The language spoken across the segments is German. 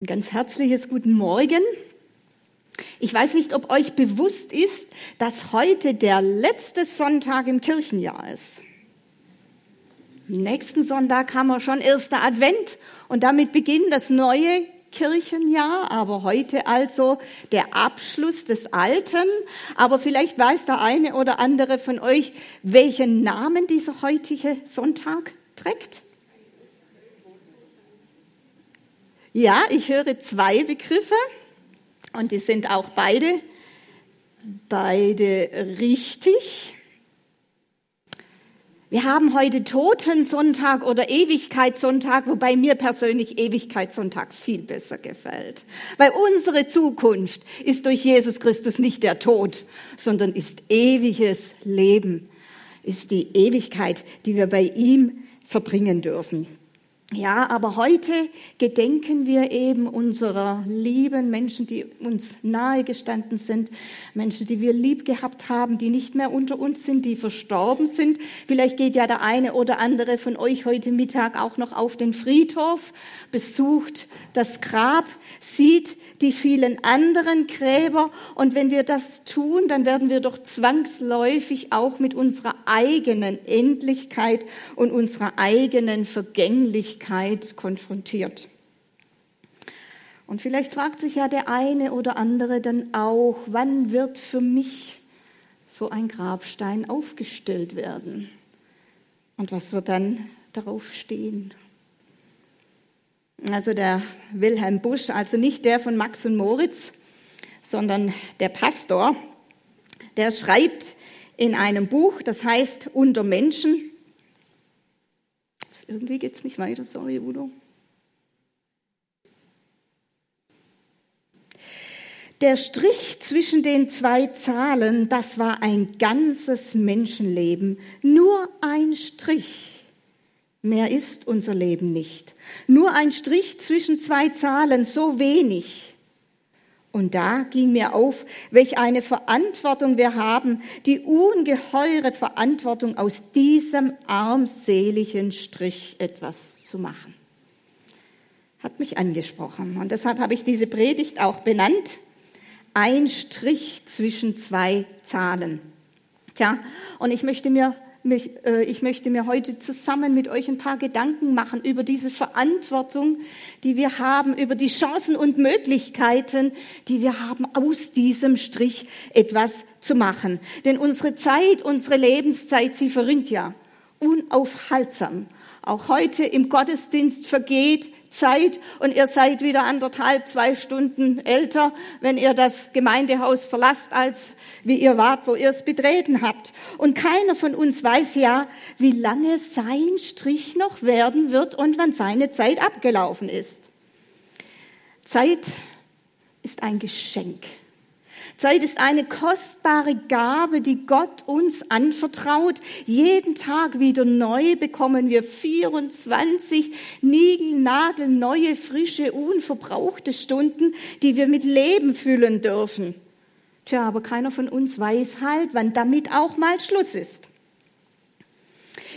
Ein ganz herzliches Guten Morgen. Ich weiß nicht, ob euch bewusst ist, dass heute der letzte Sonntag im Kirchenjahr ist. Nächsten Sonntag haben wir schon erster Advent und damit beginnt das neue Kirchenjahr, aber heute also der Abschluss des alten. Aber vielleicht weiß der eine oder andere von euch, welchen Namen dieser heutige Sonntag trägt. Ja, ich höre zwei Begriffe und die sind auch beide, beide richtig. Wir haben heute Totensonntag oder Ewigkeitssonntag, wobei mir persönlich Ewigkeitssonntag viel besser gefällt. Weil unsere Zukunft ist durch Jesus Christus nicht der Tod, sondern ist ewiges Leben, ist die Ewigkeit, die wir bei ihm verbringen dürfen. Ja, aber heute gedenken wir eben unserer lieben Menschen, die uns nahe gestanden sind, Menschen, die wir lieb gehabt haben, die nicht mehr unter uns sind, die verstorben sind. Vielleicht geht ja der eine oder andere von euch heute Mittag auch noch auf den Friedhof, besucht das Grab, sieht die vielen anderen Gräber. Und wenn wir das tun, dann werden wir doch zwangsläufig auch mit unserer eigenen Endlichkeit und unserer eigenen Vergänglichkeit konfrontiert. Und vielleicht fragt sich ja der eine oder andere dann auch, wann wird für mich so ein Grabstein aufgestellt werden? Und was wird dann darauf stehen? also der Wilhelm Busch, also nicht der von Max und Moritz, sondern der Pastor, der schreibt in einem Buch, das heißt Unter Menschen. Irgendwie geht es nicht weiter, sorry, Udo. Der Strich zwischen den zwei Zahlen, das war ein ganzes Menschenleben. Nur ein Strich. Mehr ist unser Leben nicht. Nur ein Strich zwischen zwei Zahlen, so wenig. Und da ging mir auf, welch eine Verantwortung wir haben, die ungeheure Verantwortung, aus diesem armseligen Strich etwas zu machen. Hat mich angesprochen. Und deshalb habe ich diese Predigt auch benannt. Ein Strich zwischen zwei Zahlen. Tja, und ich möchte mir ich möchte mir heute zusammen mit euch ein paar Gedanken machen über diese Verantwortung, die wir haben, über die Chancen und Möglichkeiten, die wir haben, aus diesem Strich etwas zu machen. Denn unsere Zeit, unsere Lebenszeit, sie verrinnt ja unaufhaltsam. Auch heute im Gottesdienst vergeht Zeit und ihr seid wieder anderthalb, zwei Stunden älter, wenn ihr das Gemeindehaus verlasst, als wie ihr wart, wo ihr es betreten habt. Und keiner von uns weiß ja, wie lange sein Strich noch werden wird und wann seine Zeit abgelaufen ist. Zeit ist ein Geschenk. Zeit ist eine kostbare Gabe, die Gott uns anvertraut. Jeden Tag wieder neu bekommen wir 24 niegelnagelneue, frische, unverbrauchte Stunden, die wir mit Leben füllen dürfen. Tja, aber keiner von uns weiß halt, wann damit auch mal Schluss ist.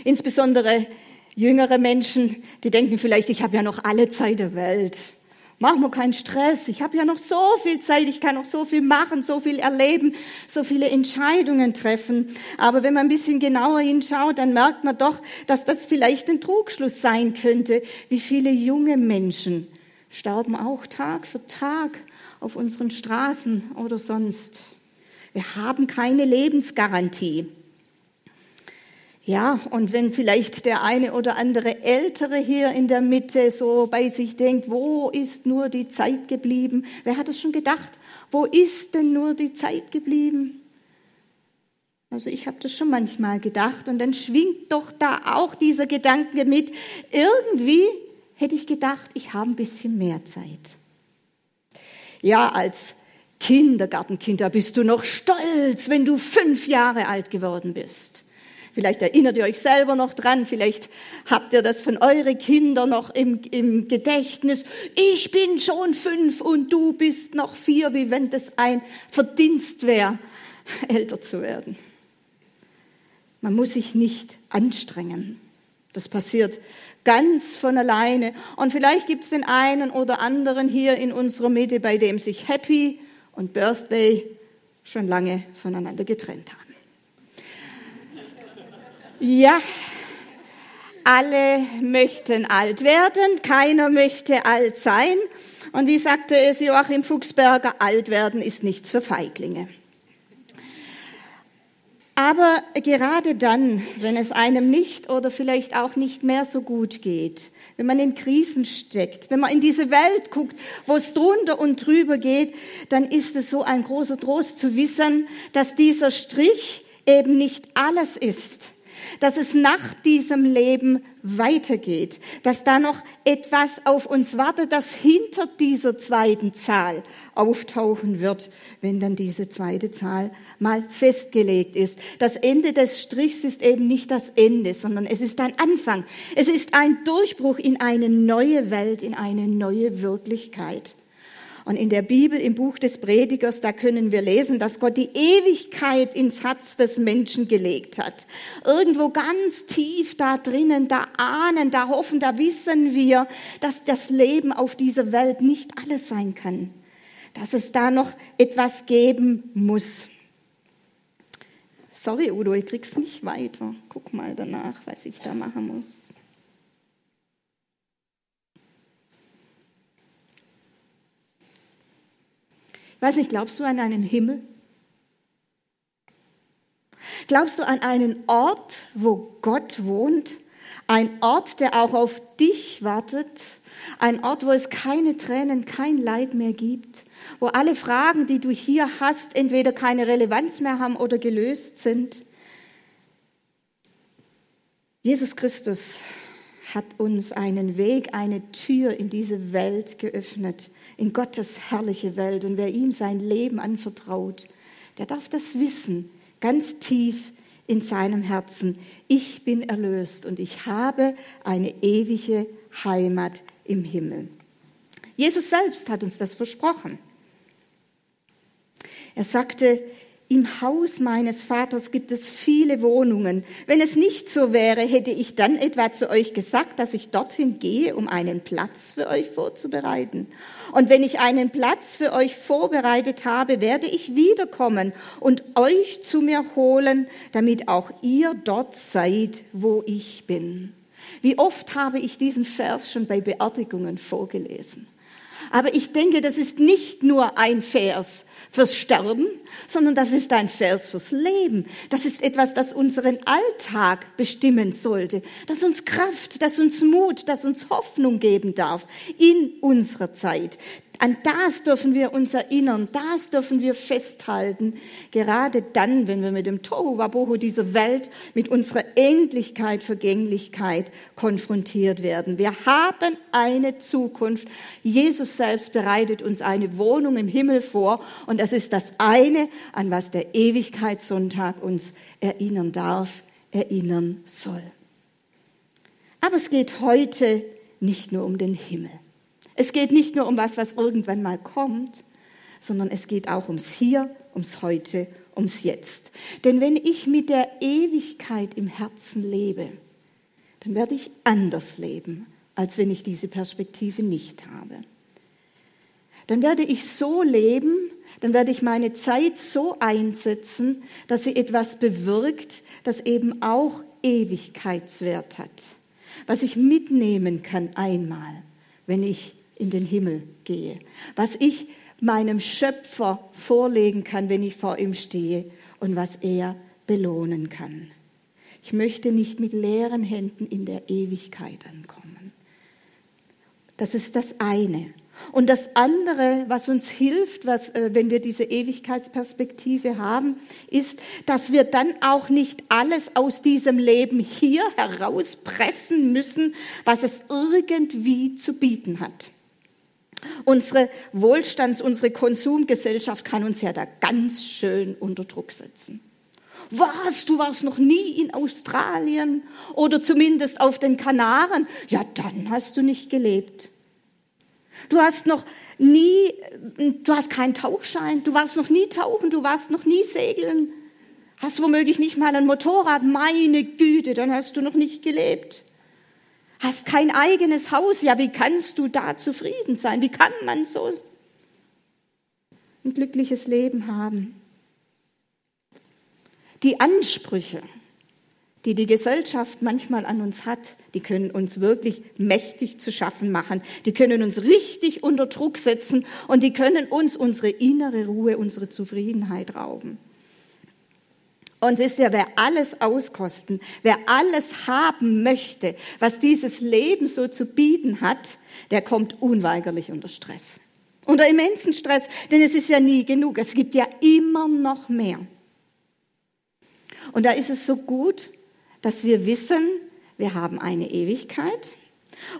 Insbesondere jüngere Menschen, die denken vielleicht, ich habe ja noch alle Zeit der Welt. Mach mir keinen Stress, ich habe ja noch so viel Zeit, ich kann noch so viel machen, so viel erleben, so viele Entscheidungen treffen. Aber wenn man ein bisschen genauer hinschaut, dann merkt man doch, dass das vielleicht ein Trugschluss sein könnte. Wie viele junge Menschen sterben auch Tag für Tag auf unseren Straßen oder sonst. Wir haben keine Lebensgarantie. Ja, und wenn vielleicht der eine oder andere Ältere hier in der Mitte so bei sich denkt, wo ist nur die Zeit geblieben? Wer hat es schon gedacht? Wo ist denn nur die Zeit geblieben? Also ich habe das schon manchmal gedacht und dann schwingt doch da auch dieser Gedanke mit. Irgendwie hätte ich gedacht, ich habe ein bisschen mehr Zeit. Ja, als Kindergartenkind, da bist du noch stolz, wenn du fünf Jahre alt geworden bist. Vielleicht erinnert ihr euch selber noch dran, vielleicht habt ihr das von euren Kindern noch im, im Gedächtnis. Ich bin schon fünf und du bist noch vier, wie wenn das ein Verdienst wäre, älter zu werden. Man muss sich nicht anstrengen. Das passiert ganz von alleine. Und vielleicht gibt es den einen oder anderen hier in unserer Mitte, bei dem sich Happy und Birthday schon lange voneinander getrennt haben. Ja, alle möchten alt werden, keiner möchte alt sein. Und wie sagte es Joachim Fuchsberger, alt werden ist nichts für Feiglinge. Aber gerade dann, wenn es einem nicht oder vielleicht auch nicht mehr so gut geht, wenn man in Krisen steckt, wenn man in diese Welt guckt, wo es drunter und drüber geht, dann ist es so ein großer Trost zu wissen, dass dieser Strich eben nicht alles ist, dass es nach diesem Leben weitergeht, dass da noch etwas auf uns wartet, das hinter dieser zweiten Zahl auftauchen wird, wenn dann diese zweite Zahl mal festgelegt ist. Das Ende des Strichs ist eben nicht das Ende, sondern es ist ein Anfang. Es ist ein Durchbruch in eine neue Welt, in eine neue Wirklichkeit. Und in der Bibel, im Buch des Predigers, da können wir lesen, dass Gott die Ewigkeit ins Herz des Menschen gelegt hat. Irgendwo ganz tief da drinnen, da ahnen, da hoffen, da wissen wir, dass das Leben auf dieser Welt nicht alles sein kann. Dass es da noch etwas geben muss. Sorry, Udo, ich krieg's nicht weiter. Guck mal danach, was ich da machen muss. Weiß nicht, glaubst du an einen Himmel? Glaubst du an einen Ort, wo Gott wohnt? Ein Ort, der auch auf dich wartet? Ein Ort, wo es keine Tränen, kein Leid mehr gibt? Wo alle Fragen, die du hier hast, entweder keine Relevanz mehr haben oder gelöst sind? Jesus Christus hat uns einen Weg, eine Tür in diese Welt geöffnet, in Gottes herrliche Welt. Und wer ihm sein Leben anvertraut, der darf das wissen, ganz tief in seinem Herzen. Ich bin erlöst und ich habe eine ewige Heimat im Himmel. Jesus selbst hat uns das versprochen. Er sagte, im Haus meines Vaters gibt es viele Wohnungen. Wenn es nicht so wäre, hätte ich dann etwa zu euch gesagt, dass ich dorthin gehe, um einen Platz für euch vorzubereiten. Und wenn ich einen Platz für euch vorbereitet habe, werde ich wiederkommen und euch zu mir holen, damit auch ihr dort seid, wo ich bin. Wie oft habe ich diesen Vers schon bei Beerdigungen vorgelesen. Aber ich denke, das ist nicht nur ein Vers, fürs Sterben, sondern das ist ein Vers fürs Leben. Das ist etwas, das unseren Alltag bestimmen sollte, das uns Kraft, das uns Mut, das uns Hoffnung geben darf in unserer Zeit. An das dürfen wir uns erinnern, das dürfen wir festhalten, gerade dann, wenn wir mit dem Tohu Wabohu dieser Welt, mit unserer Endlichkeit, Vergänglichkeit konfrontiert werden. Wir haben eine Zukunft. Jesus selbst bereitet uns eine Wohnung im Himmel vor und das ist das eine, an was der Ewigkeitssonntag uns erinnern darf, erinnern soll. Aber es geht heute nicht nur um den Himmel. Es geht nicht nur um was, was irgendwann mal kommt, sondern es geht auch ums Hier, ums Heute, ums Jetzt. Denn wenn ich mit der Ewigkeit im Herzen lebe, dann werde ich anders leben, als wenn ich diese Perspektive nicht habe. Dann werde ich so leben, dann werde ich meine Zeit so einsetzen, dass sie etwas bewirkt, das eben auch Ewigkeitswert hat, was ich mitnehmen kann einmal, wenn ich in den Himmel gehe, was ich meinem Schöpfer vorlegen kann, wenn ich vor ihm stehe und was er belohnen kann. Ich möchte nicht mit leeren Händen in der Ewigkeit ankommen. Das ist das eine. Und das andere, was uns hilft, was, äh, wenn wir diese Ewigkeitsperspektive haben, ist, dass wir dann auch nicht alles aus diesem Leben hier herauspressen müssen, was es irgendwie zu bieten hat. Unsere Wohlstands-, unsere Konsumgesellschaft kann uns ja da ganz schön unter Druck setzen. Was, du warst noch nie in Australien oder zumindest auf den Kanaren? Ja, dann hast du nicht gelebt. Du hast noch nie, du hast keinen Tauchschein, du warst noch nie tauchen, du warst noch nie segeln, hast womöglich nicht mal ein Motorrad, meine Güte, dann hast du noch nicht gelebt. Hast kein eigenes Haus. Ja, wie kannst du da zufrieden sein? Wie kann man so ein glückliches Leben haben? Die Ansprüche, die die Gesellschaft manchmal an uns hat, die können uns wirklich mächtig zu schaffen machen. Die können uns richtig unter Druck setzen und die können uns unsere innere Ruhe, unsere Zufriedenheit rauben. Und wisst ihr, wer alles auskosten, wer alles haben möchte, was dieses Leben so zu bieten hat, der kommt unweigerlich unter Stress. Unter immensen Stress, denn es ist ja nie genug. Es gibt ja immer noch mehr. Und da ist es so gut, dass wir wissen, wir haben eine Ewigkeit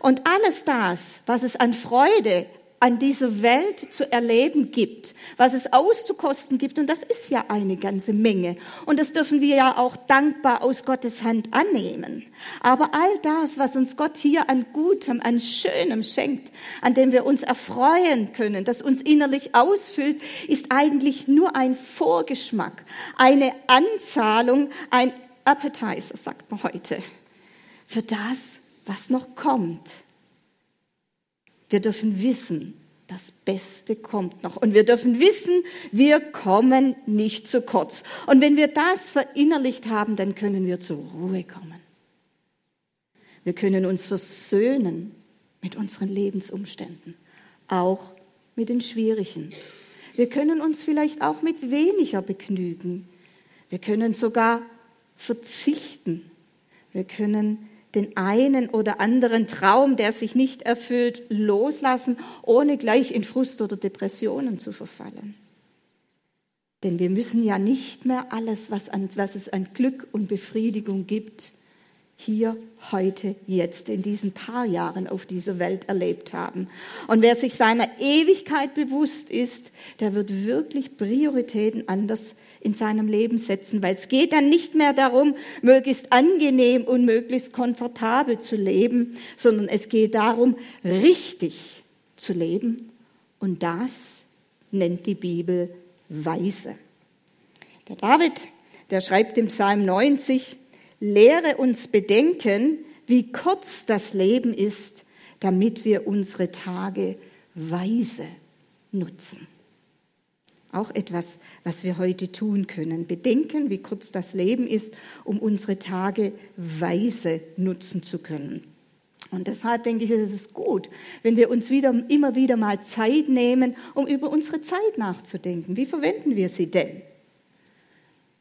und alles das, was es an Freude an dieser Welt zu erleben gibt, was es auszukosten gibt, und das ist ja eine ganze Menge. Und das dürfen wir ja auch dankbar aus Gottes Hand annehmen. Aber all das, was uns Gott hier an Gutem, an Schönem schenkt, an dem wir uns erfreuen können, das uns innerlich ausfüllt, ist eigentlich nur ein Vorgeschmack, eine Anzahlung, ein Appetizer, sagt man heute, für das, was noch kommt. Wir dürfen wissen, das Beste kommt noch. Und wir dürfen wissen, wir kommen nicht zu kurz. Und wenn wir das verinnerlicht haben, dann können wir zur Ruhe kommen. Wir können uns versöhnen mit unseren Lebensumständen, auch mit den schwierigen. Wir können uns vielleicht auch mit weniger begnügen. Wir können sogar verzichten. Wir können den einen oder anderen Traum, der sich nicht erfüllt, loslassen, ohne gleich in Frust oder Depressionen zu verfallen. Denn wir müssen ja nicht mehr alles, was, an, was es an Glück und Befriedigung gibt, hier, heute, jetzt, in diesen paar Jahren auf dieser Welt erlebt haben. Und wer sich seiner Ewigkeit bewusst ist, der wird wirklich Prioritäten anders in seinem Leben setzen, weil es geht dann nicht mehr darum, möglichst angenehm und möglichst komfortabel zu leben, sondern es geht darum, richtig zu leben. Und das nennt die Bibel Weise. Der David, der schreibt im Psalm 90, lehre uns bedenken, wie kurz das Leben ist, damit wir unsere Tage weise nutzen. Auch etwas, was wir heute tun können. Bedenken, wie kurz das Leben ist, um unsere Tage weise nutzen zu können. Und deshalb denke ich, es ist gut, wenn wir uns wieder, immer wieder mal Zeit nehmen, um über unsere Zeit nachzudenken. Wie verwenden wir sie denn?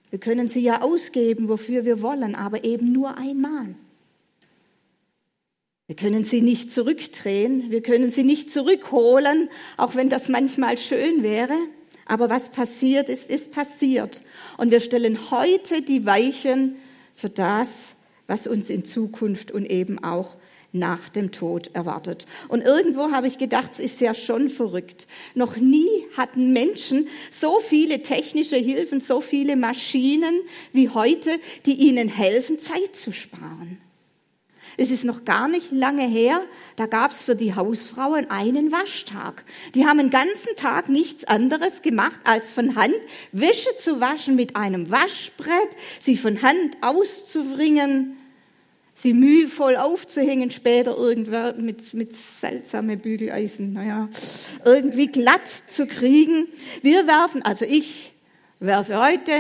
Wir können sie ja ausgeben, wofür wir wollen, aber eben nur einmal. Wir können sie nicht zurückdrehen, wir können sie nicht zurückholen, auch wenn das manchmal schön wäre. Aber was passiert ist, ist passiert. Und wir stellen heute die Weichen für das, was uns in Zukunft und eben auch nach dem Tod erwartet. Und irgendwo habe ich gedacht, es ist ja schon verrückt. Noch nie hatten Menschen so viele technische Hilfen, so viele Maschinen wie heute, die ihnen helfen, Zeit zu sparen. Es ist noch gar nicht lange her, da gab es für die Hausfrauen einen Waschtag. Die haben den ganzen Tag nichts anderes gemacht, als von Hand Wäsche zu waschen mit einem Waschbrett, sie von Hand auszubringen, sie mühevoll aufzuhängen, später irgendwer mit, mit seltsame Bügeleisen, naja, irgendwie glatt zu kriegen. Wir werfen, also ich werfe heute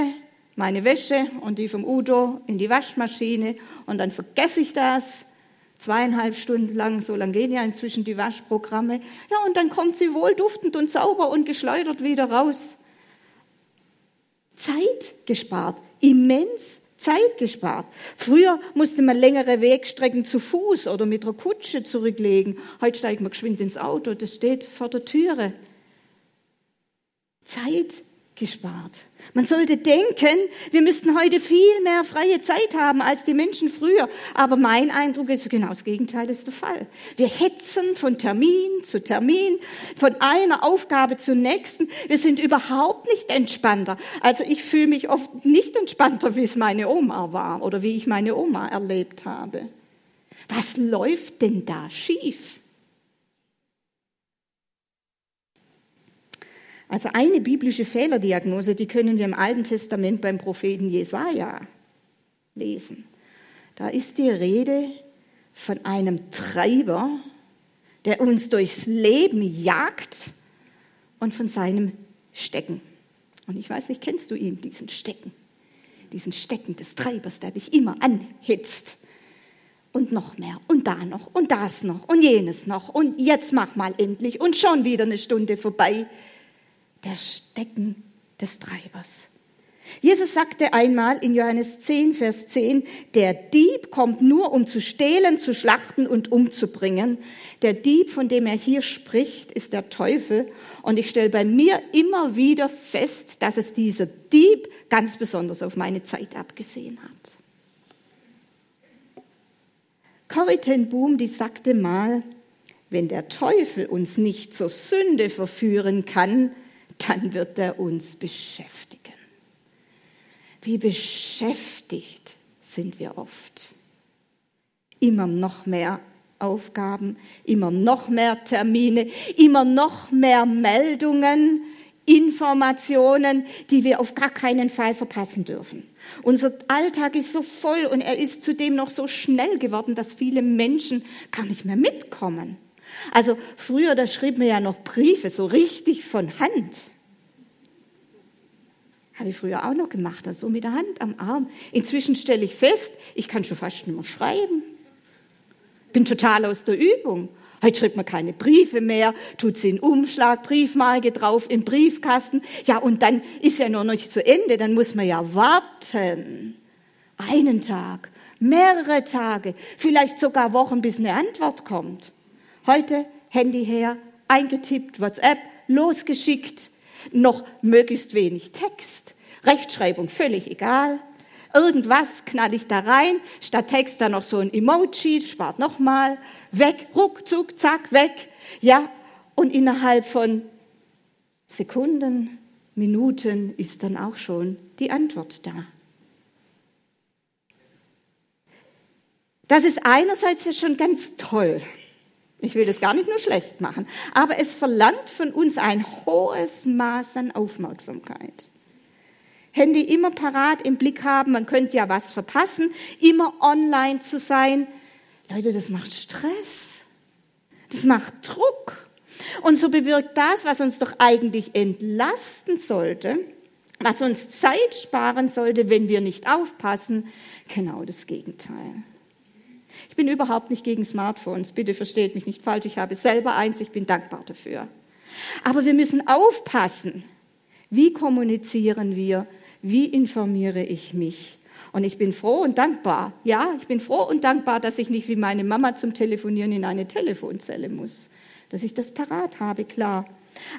meine Wäsche und die vom Udo in die Waschmaschine und dann vergesse ich das zweieinhalb Stunden lang, so lang gehen ja inzwischen die Waschprogramme. Ja, und dann kommt sie wohl duftend und sauber und geschleudert wieder raus. Zeit gespart, immens Zeit gespart. Früher musste man längere Wegstrecken zu Fuß oder mit einer Kutsche zurücklegen. Heute steigt man geschwind ins Auto, das steht vor der Türe. Zeit gespart. Man sollte denken, wir müssten heute viel mehr freie Zeit haben als die Menschen früher. Aber mein Eindruck ist, genau das Gegenteil ist der Fall. Wir hetzen von Termin zu Termin, von einer Aufgabe zur nächsten. Wir sind überhaupt nicht entspannter. Also ich fühle mich oft nicht entspannter, wie es meine Oma war oder wie ich meine Oma erlebt habe. Was läuft denn da schief? Also eine biblische Fehlerdiagnose, die können wir im Alten Testament beim Propheten Jesaja lesen. Da ist die Rede von einem Treiber, der uns durchs Leben jagt und von seinem Stecken. Und ich weiß nicht, kennst du ihn, diesen Stecken? Diesen Stecken des Treibers, der dich immer anhitzt. Und noch mehr und da noch und das noch und jenes noch und jetzt mach mal endlich und schon wieder eine Stunde vorbei. Der Stecken des Treibers. Jesus sagte einmal in Johannes 10, Vers 10, der Dieb kommt nur, um zu stehlen, zu schlachten und umzubringen. Der Dieb, von dem er hier spricht, ist der Teufel. Und ich stelle bei mir immer wieder fest, dass es dieser Dieb ganz besonders auf meine Zeit abgesehen hat. Corrie ten Boom, die sagte mal, wenn der Teufel uns nicht zur Sünde verführen kann, dann wird er uns beschäftigen. Wie beschäftigt sind wir oft. Immer noch mehr Aufgaben, immer noch mehr Termine, immer noch mehr Meldungen, Informationen, die wir auf gar keinen Fall verpassen dürfen. Unser Alltag ist so voll und er ist zudem noch so schnell geworden, dass viele Menschen gar nicht mehr mitkommen. Also früher, da schrieb man ja noch Briefe so richtig von Hand. Habe ich früher auch noch gemacht, also mit der Hand am Arm. Inzwischen stelle ich fest, ich kann schon fast nicht mehr schreiben. Bin total aus der Übung. Heute schreibt man keine Briefe mehr, tut sie in Umschlag, Briefmarke drauf, im Briefkasten. Ja, und dann ist ja noch nicht zu Ende, dann muss man ja warten. Einen Tag, mehrere Tage, vielleicht sogar Wochen, bis eine Antwort kommt. Heute Handy her, eingetippt, WhatsApp, losgeschickt, noch möglichst wenig Text. Rechtschreibung völlig egal. Irgendwas knall ich da rein, statt Text dann noch so ein Emoji, spart nochmal, weg, ruckzuck, zack, weg. Ja, und innerhalb von Sekunden, Minuten ist dann auch schon die Antwort da. Das ist einerseits ja schon ganz toll. Ich will das gar nicht nur schlecht machen, aber es verlangt von uns ein hohes Maß an Aufmerksamkeit. Handy immer parat im Blick haben, man könnte ja was verpassen, immer online zu sein. Leute, das macht Stress. Das macht Druck. Und so bewirkt das, was uns doch eigentlich entlasten sollte, was uns Zeit sparen sollte, wenn wir nicht aufpassen, genau das Gegenteil. Ich bin überhaupt nicht gegen Smartphones. Bitte versteht mich nicht falsch. Ich habe selber eins. Ich bin dankbar dafür. Aber wir müssen aufpassen. Wie kommunizieren wir wie informiere ich mich? Und ich bin froh und dankbar. Ja, ich bin froh und dankbar, dass ich nicht wie meine Mama zum Telefonieren in eine Telefonzelle muss. Dass ich das parat habe, klar.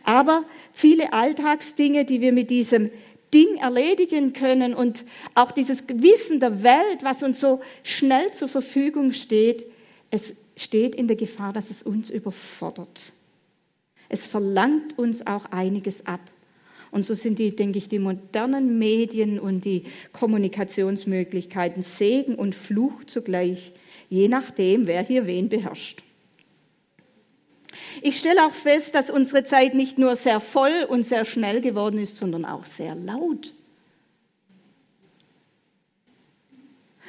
Aber viele Alltagsdinge, die wir mit diesem Ding erledigen können und auch dieses Wissen der Welt, was uns so schnell zur Verfügung steht, es steht in der Gefahr, dass es uns überfordert. Es verlangt uns auch einiges ab. Und so sind die, denke ich, die modernen Medien und die Kommunikationsmöglichkeiten Segen und Fluch zugleich, je nachdem, wer hier wen beherrscht. Ich stelle auch fest, dass unsere Zeit nicht nur sehr voll und sehr schnell geworden ist, sondern auch sehr laut.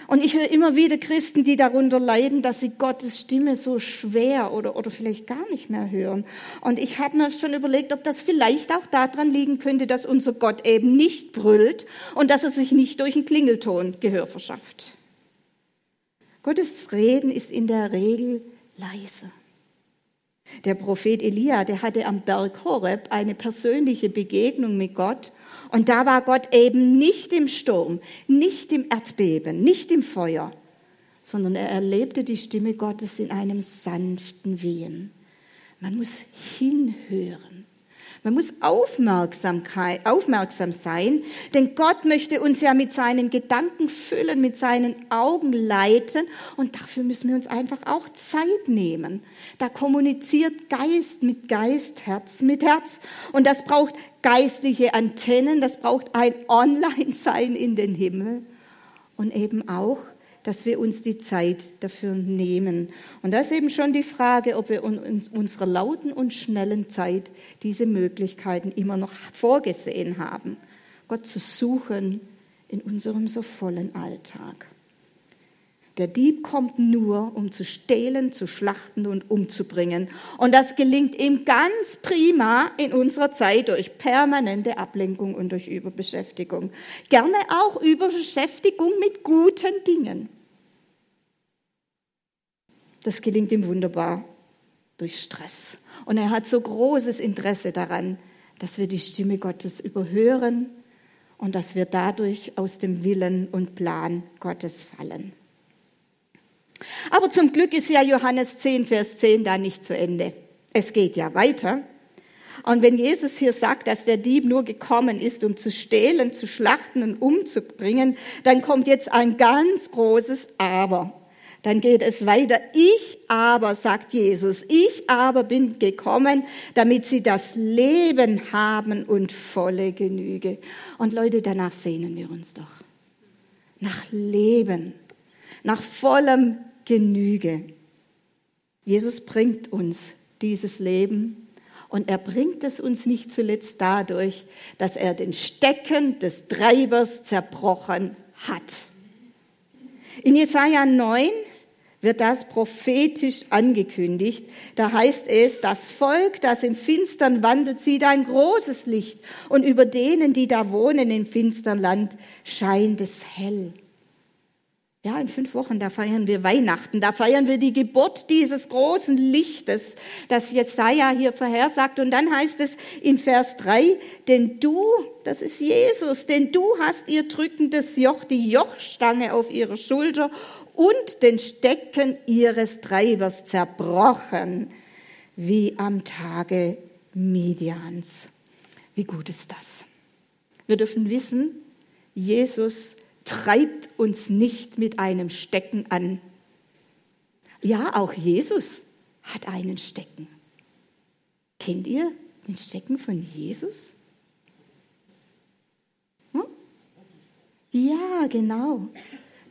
Und ich höre immer wieder Christen, die darunter leiden, dass sie Gottes Stimme so schwer oder, oder vielleicht gar nicht mehr hören. Und ich habe mir schon überlegt, ob das vielleicht auch daran liegen könnte, dass unser Gott eben nicht brüllt und dass er sich nicht durch einen Klingelton Gehör verschafft. Gottes Reden ist in der Regel leise. Der Prophet Elia, der hatte am Berg Horeb eine persönliche Begegnung mit Gott und da war Gott eben nicht im Sturm, nicht im Erdbeben, nicht im Feuer, sondern er erlebte die Stimme Gottes in einem sanften Wehen. Man muss hinhören. Man muss Aufmerksamkeit, aufmerksam sein, denn Gott möchte uns ja mit seinen Gedanken füllen, mit seinen Augen leiten und dafür müssen wir uns einfach auch Zeit nehmen. Da kommuniziert Geist mit Geist, Herz mit Herz und das braucht geistliche Antennen, das braucht ein Online-Sein in den Himmel und eben auch dass wir uns die Zeit dafür nehmen. Und da ist eben schon die Frage, ob wir in unserer lauten und schnellen Zeit diese Möglichkeiten immer noch vorgesehen haben, Gott zu suchen in unserem so vollen Alltag. Der Dieb kommt nur, um zu stehlen, zu schlachten und umzubringen. Und das gelingt ihm ganz prima in unserer Zeit durch permanente Ablenkung und durch Überbeschäftigung. Gerne auch Überbeschäftigung mit guten Dingen. Das gelingt ihm wunderbar durch Stress. Und er hat so großes Interesse daran, dass wir die Stimme Gottes überhören und dass wir dadurch aus dem Willen und Plan Gottes fallen. Aber zum Glück ist ja Johannes 10, Vers 10 da nicht zu Ende. Es geht ja weiter. Und wenn Jesus hier sagt, dass der Dieb nur gekommen ist, um zu stehlen, zu schlachten und umzubringen, dann kommt jetzt ein ganz großes Aber. Dann geht es weiter. Ich aber, sagt Jesus, ich aber bin gekommen, damit sie das Leben haben und volle Genüge. Und Leute, danach sehnen wir uns doch. Nach Leben, nach vollem Genüge. Jesus bringt uns dieses Leben und er bringt es uns nicht zuletzt dadurch, dass er den Stecken des Treibers zerbrochen hat. In Jesaja 9 wird das prophetisch angekündigt. Da heißt es, das Volk, das im Finstern wandelt, sieht ein großes Licht und über denen, die da wohnen im finstern Land, scheint es hell. Ja, in fünf Wochen, da feiern wir Weihnachten, da feiern wir die Geburt dieses großen Lichtes, das Jesaja hier vorhersagt. Und dann heißt es in Vers 3, denn du, das ist Jesus, denn du hast ihr drückendes Joch, die Jochstange auf ihrer Schulter und den Stecken ihres Treibers zerbrochen, wie am Tage Midians. Wie gut ist das? Wir dürfen wissen, Jesus treibt uns nicht mit einem Stecken an. Ja, auch Jesus hat einen Stecken. Kennt ihr den Stecken von Jesus? Hm? Ja, genau.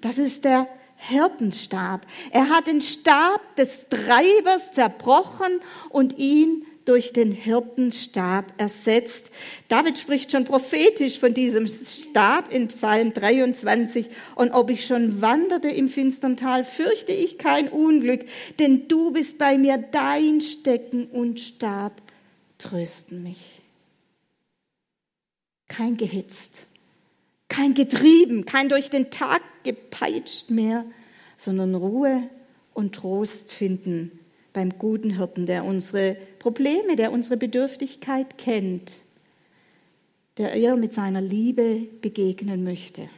Das ist der Hirtenstab. Er hat den Stab des Treibers zerbrochen und ihn durch den Hirtenstab ersetzt. David spricht schon prophetisch von diesem Stab in Psalm 23. Und ob ich schon wanderte im finstern Tal, fürchte ich kein Unglück, denn du bist bei mir, dein Stecken und Stab trösten mich. Kein gehetzt, kein getrieben, kein durch den Tag gepeitscht mehr, sondern Ruhe und Trost finden beim guten Hirten, der unsere Probleme, der unsere Bedürftigkeit kennt, der ihr mit seiner Liebe begegnen möchte.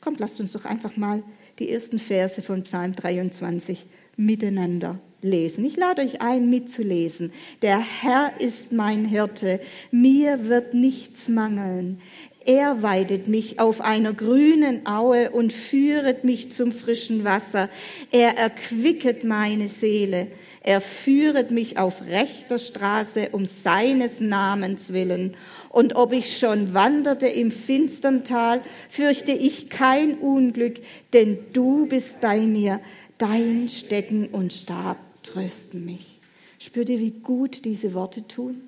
Kommt, lasst uns doch einfach mal die ersten Verse von Psalm 23 miteinander lesen. Ich lade euch ein, mitzulesen. Der Herr ist mein Hirte, mir wird nichts mangeln. Er weidet mich auf einer grünen Aue und führet mich zum frischen Wasser. Er erquicket meine Seele. Er führet mich auf rechter Straße um seines Namens willen. Und ob ich schon wanderte im finstern Tal, fürchte ich kein Unglück, denn du bist bei mir. Dein Stecken und Stab trösten mich. Spürt ihr, wie gut diese Worte tun?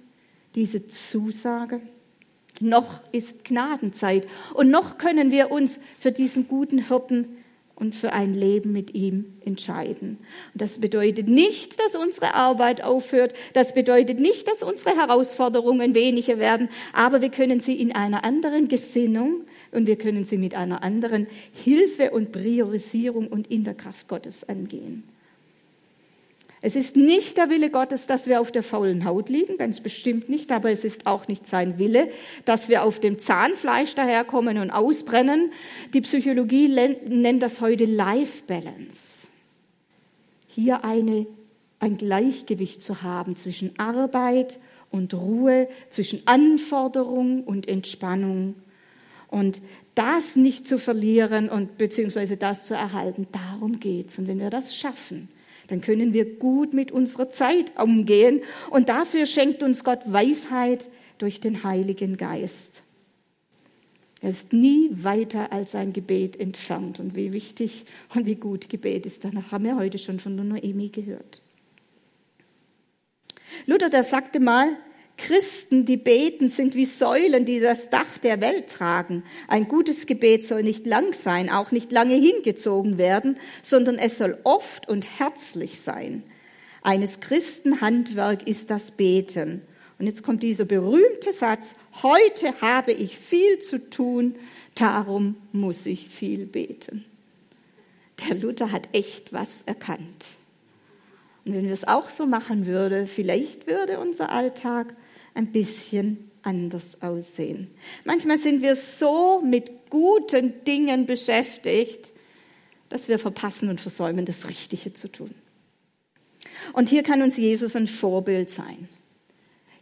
Diese Zusage? Noch ist Gnadenzeit und noch können wir uns für diesen guten Hirten und für ein Leben mit ihm entscheiden. Und das bedeutet nicht, dass unsere Arbeit aufhört. Das bedeutet nicht, dass unsere Herausforderungen weniger werden. Aber wir können sie in einer anderen Gesinnung und wir können sie mit einer anderen Hilfe und Priorisierung und in der Kraft Gottes angehen. Es ist nicht der Wille Gottes, dass wir auf der faulen Haut liegen, ganz bestimmt nicht, aber es ist auch nicht sein Wille, dass wir auf dem Zahnfleisch daherkommen und ausbrennen. Die Psychologie nennt das heute Life Balance. Hier eine, ein Gleichgewicht zu haben zwischen Arbeit und Ruhe, zwischen Anforderung und Entspannung. Und das nicht zu verlieren und beziehungsweise das zu erhalten, darum geht's. Und wenn wir das schaffen, dann können wir gut mit unserer Zeit umgehen. Und dafür schenkt uns Gott Weisheit durch den Heiligen Geist. Er ist nie weiter als sein Gebet entfernt. Und wie wichtig und wie gut Gebet ist, danach haben wir heute schon von der Noemi gehört. Luther, der sagte mal, Christen, die beten, sind wie Säulen, die das Dach der Welt tragen. Ein gutes Gebet soll nicht lang sein, auch nicht lange hingezogen werden, sondern es soll oft und herzlich sein. Eines Christen Handwerk ist das Beten. Und jetzt kommt dieser berühmte Satz, heute habe ich viel zu tun, darum muss ich viel beten. Der Luther hat echt was erkannt. Und wenn wir es auch so machen würden, vielleicht würde unser Alltag ein bisschen anders aussehen. Manchmal sind wir so mit guten Dingen beschäftigt, dass wir verpassen und versäumen, das Richtige zu tun. Und hier kann uns Jesus ein Vorbild sein.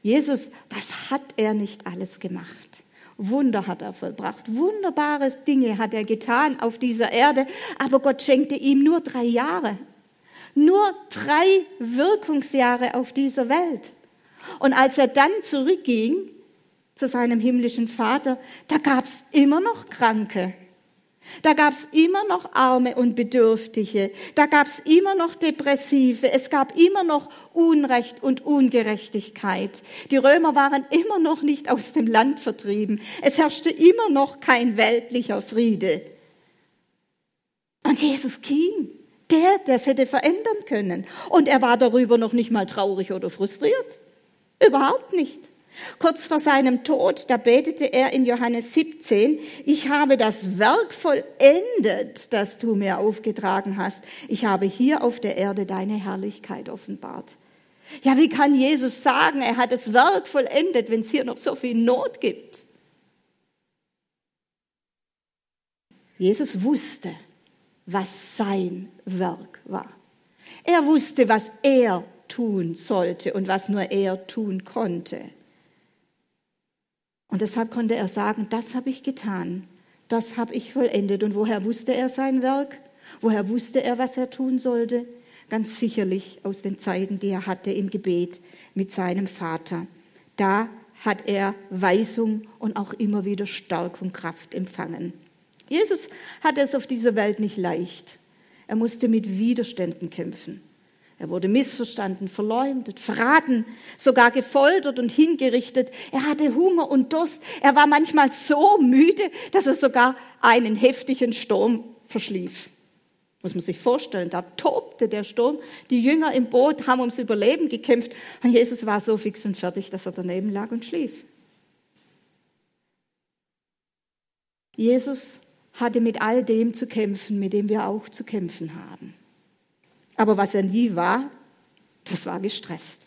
Jesus, was hat er nicht alles gemacht? Wunder hat er vollbracht, wunderbare Dinge hat er getan auf dieser Erde, aber Gott schenkte ihm nur drei Jahre, nur drei Wirkungsjahre auf dieser Welt. Und als er dann zurückging zu seinem himmlischen Vater, da gab es immer noch Kranke, da gab es immer noch Arme und Bedürftige. Da gab es immer noch Depressive. Es gab immer noch Unrecht und Ungerechtigkeit. Die Römer waren immer noch nicht aus dem Land vertrieben. Es herrschte immer noch kein weltlicher Friede. Und Jesus ging. Der, der es hätte verändern können. Und er war darüber noch nicht mal traurig oder frustriert. Überhaupt nicht. Kurz vor seinem Tod, da betete er in Johannes 17, ich habe das Werk vollendet, das du mir aufgetragen hast. Ich habe hier auf der Erde deine Herrlichkeit offenbart. Ja, wie kann Jesus sagen, er hat das Werk vollendet, wenn es hier noch so viel Not gibt? Jesus wusste, was sein Werk war. Er wusste, was er tun sollte und was nur er tun konnte. Und deshalb konnte er sagen, das habe ich getan, das habe ich vollendet. Und woher wusste er sein Werk? Woher wusste er, was er tun sollte? Ganz sicherlich aus den Zeiten, die er hatte im Gebet mit seinem Vater. Da hat er Weisung und auch immer wieder Stärkung, Kraft empfangen. Jesus hatte es auf dieser Welt nicht leicht. Er musste mit Widerständen kämpfen. Er wurde missverstanden, verleumdet, verraten, sogar gefoltert und hingerichtet. Er hatte Hunger und Durst. Er war manchmal so müde, dass er sogar einen heftigen Sturm verschlief. Muss man sich vorstellen, da tobte der Sturm. Die Jünger im Boot haben ums Überleben gekämpft. Und Jesus war so fix und fertig, dass er daneben lag und schlief. Jesus hatte mit all dem zu kämpfen, mit dem wir auch zu kämpfen haben. Aber was er nie war, das war gestresst.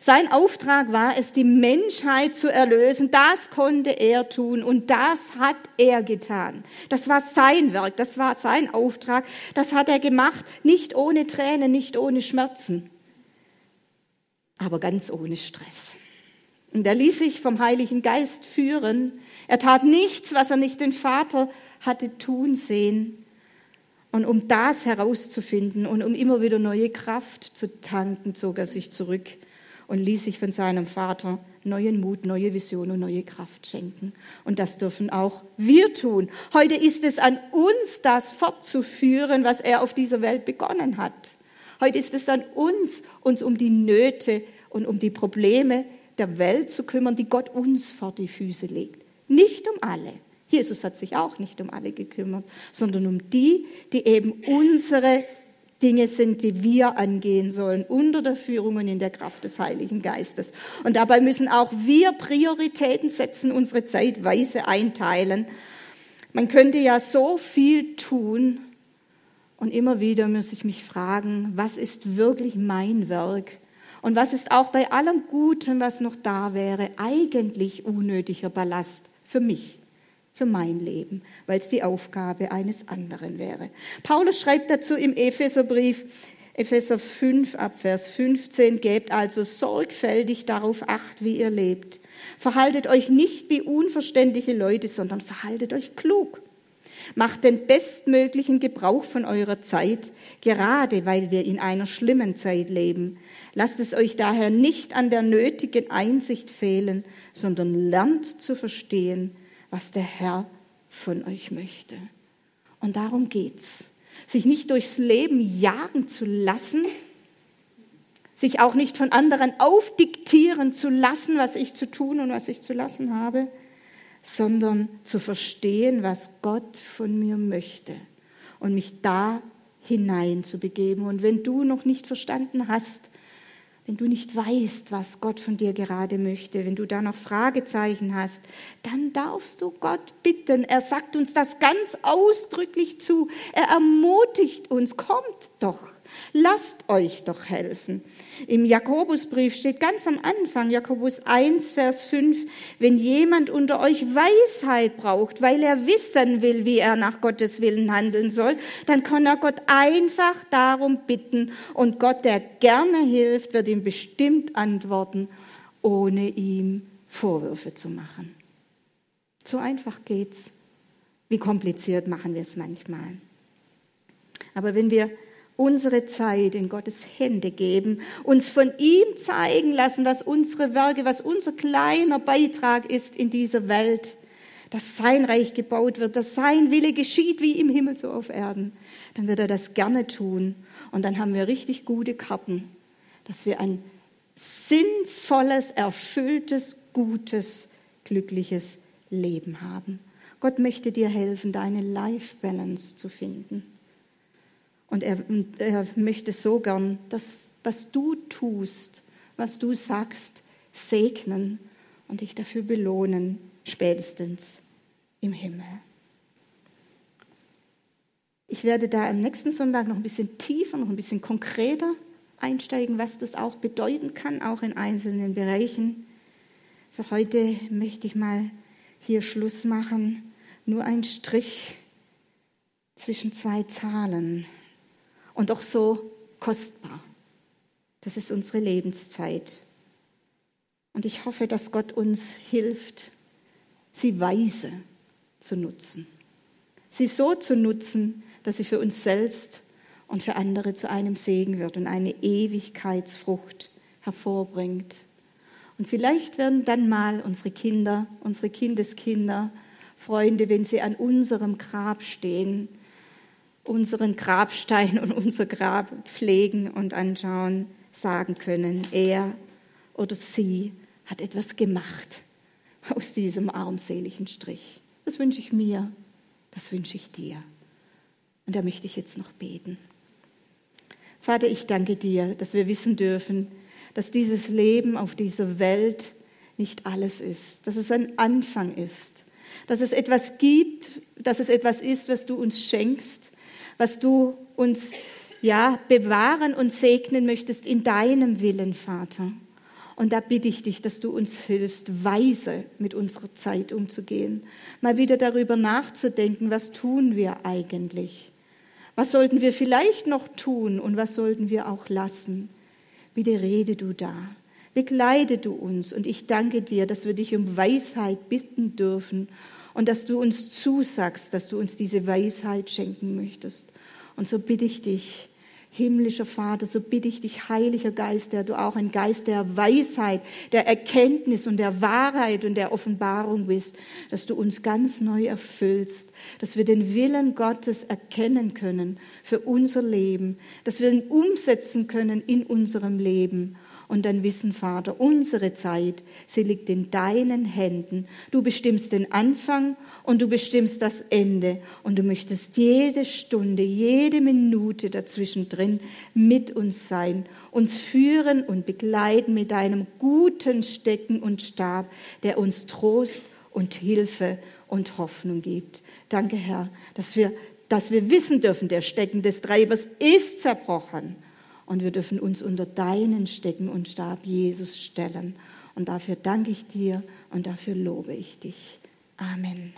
Sein Auftrag war es, die Menschheit zu erlösen. Das konnte er tun und das hat er getan. Das war sein Werk, das war sein Auftrag. Das hat er gemacht, nicht ohne Tränen, nicht ohne Schmerzen, aber ganz ohne Stress. Und er ließ sich vom Heiligen Geist führen. Er tat nichts, was er nicht den Vater hatte tun sehen. Und um das herauszufinden und um immer wieder neue Kraft zu tanken, zog er sich zurück und ließ sich von seinem Vater neuen Mut, neue Vision und neue Kraft schenken. Und das dürfen auch wir tun. Heute ist es an uns, das fortzuführen, was er auf dieser Welt begonnen hat. Heute ist es an uns, uns um die Nöte und um die Probleme der Welt zu kümmern, die Gott uns vor die Füße legt. Nicht um alle, Jesus hat sich auch nicht um alle gekümmert, sondern um die, die eben unsere Dinge sind, die wir angehen sollen, unter der Führung und in der Kraft des Heiligen Geistes. Und dabei müssen auch wir Prioritäten setzen, unsere Zeit weise einteilen. Man könnte ja so viel tun und immer wieder muss ich mich fragen, was ist wirklich mein Werk? Und was ist auch bei allem Guten, was noch da wäre, eigentlich unnötiger Ballast für mich? Für mein Leben, weil es die Aufgabe eines anderen wäre. Paulus schreibt dazu im Epheserbrief, Epheser 5 ab Vers 15, gebt also sorgfältig darauf acht, wie ihr lebt. Verhaltet euch nicht wie unverständliche Leute, sondern verhaltet euch klug. Macht den bestmöglichen Gebrauch von eurer Zeit, gerade weil wir in einer schlimmen Zeit leben. Lasst es euch daher nicht an der nötigen Einsicht fehlen, sondern lernt zu verstehen, was der Herr von euch möchte. Und darum geht's. Sich nicht durchs Leben jagen zu lassen, sich auch nicht von anderen aufdiktieren zu lassen, was ich zu tun und was ich zu lassen habe, sondern zu verstehen, was Gott von mir möchte und mich da hinein zu begeben. Und wenn du noch nicht verstanden hast, wenn du nicht weißt, was Gott von dir gerade möchte, wenn du da noch Fragezeichen hast, dann darfst du Gott bitten. Er sagt uns das ganz ausdrücklich zu. Er ermutigt uns, kommt doch. Lasst euch doch helfen. Im Jakobusbrief steht ganz am Anfang, Jakobus 1, Vers 5, wenn jemand unter euch Weisheit braucht, weil er wissen will, wie er nach Gottes Willen handeln soll, dann kann er Gott einfach darum bitten und Gott, der gerne hilft, wird ihm bestimmt antworten, ohne ihm Vorwürfe zu machen. So einfach geht's. Wie kompliziert machen wir es manchmal. Aber wenn wir unsere Zeit in Gottes Hände geben, uns von ihm zeigen lassen, was unsere Werke, was unser kleiner Beitrag ist in dieser Welt, dass sein Reich gebaut wird, dass sein Wille geschieht wie im Himmel so auf Erden, dann wird er das gerne tun. Und dann haben wir richtig gute Karten, dass wir ein sinnvolles, erfülltes, gutes, glückliches Leben haben. Gott möchte dir helfen, deine Life Balance zu finden. Und er, er möchte so gern, dass was du tust, was du sagst, segnen und dich dafür belohnen, spätestens im Himmel. Ich werde da am nächsten Sonntag noch ein bisschen tiefer, noch ein bisschen konkreter einsteigen, was das auch bedeuten kann, auch in einzelnen Bereichen. Für heute möchte ich mal hier Schluss machen. Nur ein Strich zwischen zwei Zahlen und doch so kostbar. Das ist unsere Lebenszeit. Und ich hoffe, dass Gott uns hilft, sie weise zu nutzen. Sie so zu nutzen, dass sie für uns selbst und für andere zu einem Segen wird und eine Ewigkeitsfrucht hervorbringt. Und vielleicht werden dann mal unsere Kinder, unsere Kindeskinder, Freunde, wenn sie an unserem Grab stehen, unseren Grabstein und unser Grab pflegen und anschauen, sagen können, er oder sie hat etwas gemacht aus diesem armseligen Strich. Das wünsche ich mir, das wünsche ich dir. Und da möchte ich jetzt noch beten. Vater, ich danke dir, dass wir wissen dürfen, dass dieses Leben auf dieser Welt nicht alles ist, dass es ein Anfang ist, dass es etwas gibt, dass es etwas ist, was du uns schenkst, was du uns ja bewahren und segnen möchtest in deinem Willen, Vater. Und da bitte ich dich, dass du uns hilfst, weise mit unserer Zeit umzugehen, mal wieder darüber nachzudenken, was tun wir eigentlich? Was sollten wir vielleicht noch tun und was sollten wir auch lassen? Bitte rede du da. Begleite du uns und ich danke dir, dass wir dich um Weisheit bitten dürfen und dass du uns zusagst, dass du uns diese Weisheit schenken möchtest. Und so bitte ich dich, himmlischer Vater, so bitte ich dich, heiliger Geist, der du auch ein Geist der Weisheit, der Erkenntnis und der Wahrheit und der Offenbarung bist, dass du uns ganz neu erfüllst, dass wir den Willen Gottes erkennen können für unser Leben, dass wir ihn umsetzen können in unserem Leben und dann wissen, Vater, unsere Zeit, sie liegt in deinen Händen. Du bestimmst den Anfang und du bestimmst das Ende und du möchtest jede Stunde, jede Minute dazwischen drin mit uns sein, uns führen und begleiten mit deinem guten Stecken und Stab, der uns Trost und Hilfe und Hoffnung gibt. Danke, Herr, dass wir, dass wir wissen dürfen, der Stecken des Treibers ist zerbrochen und wir dürfen uns unter deinen Stecken und Stab Jesus stellen. Und dafür danke ich dir und dafür lobe ich dich. Amen.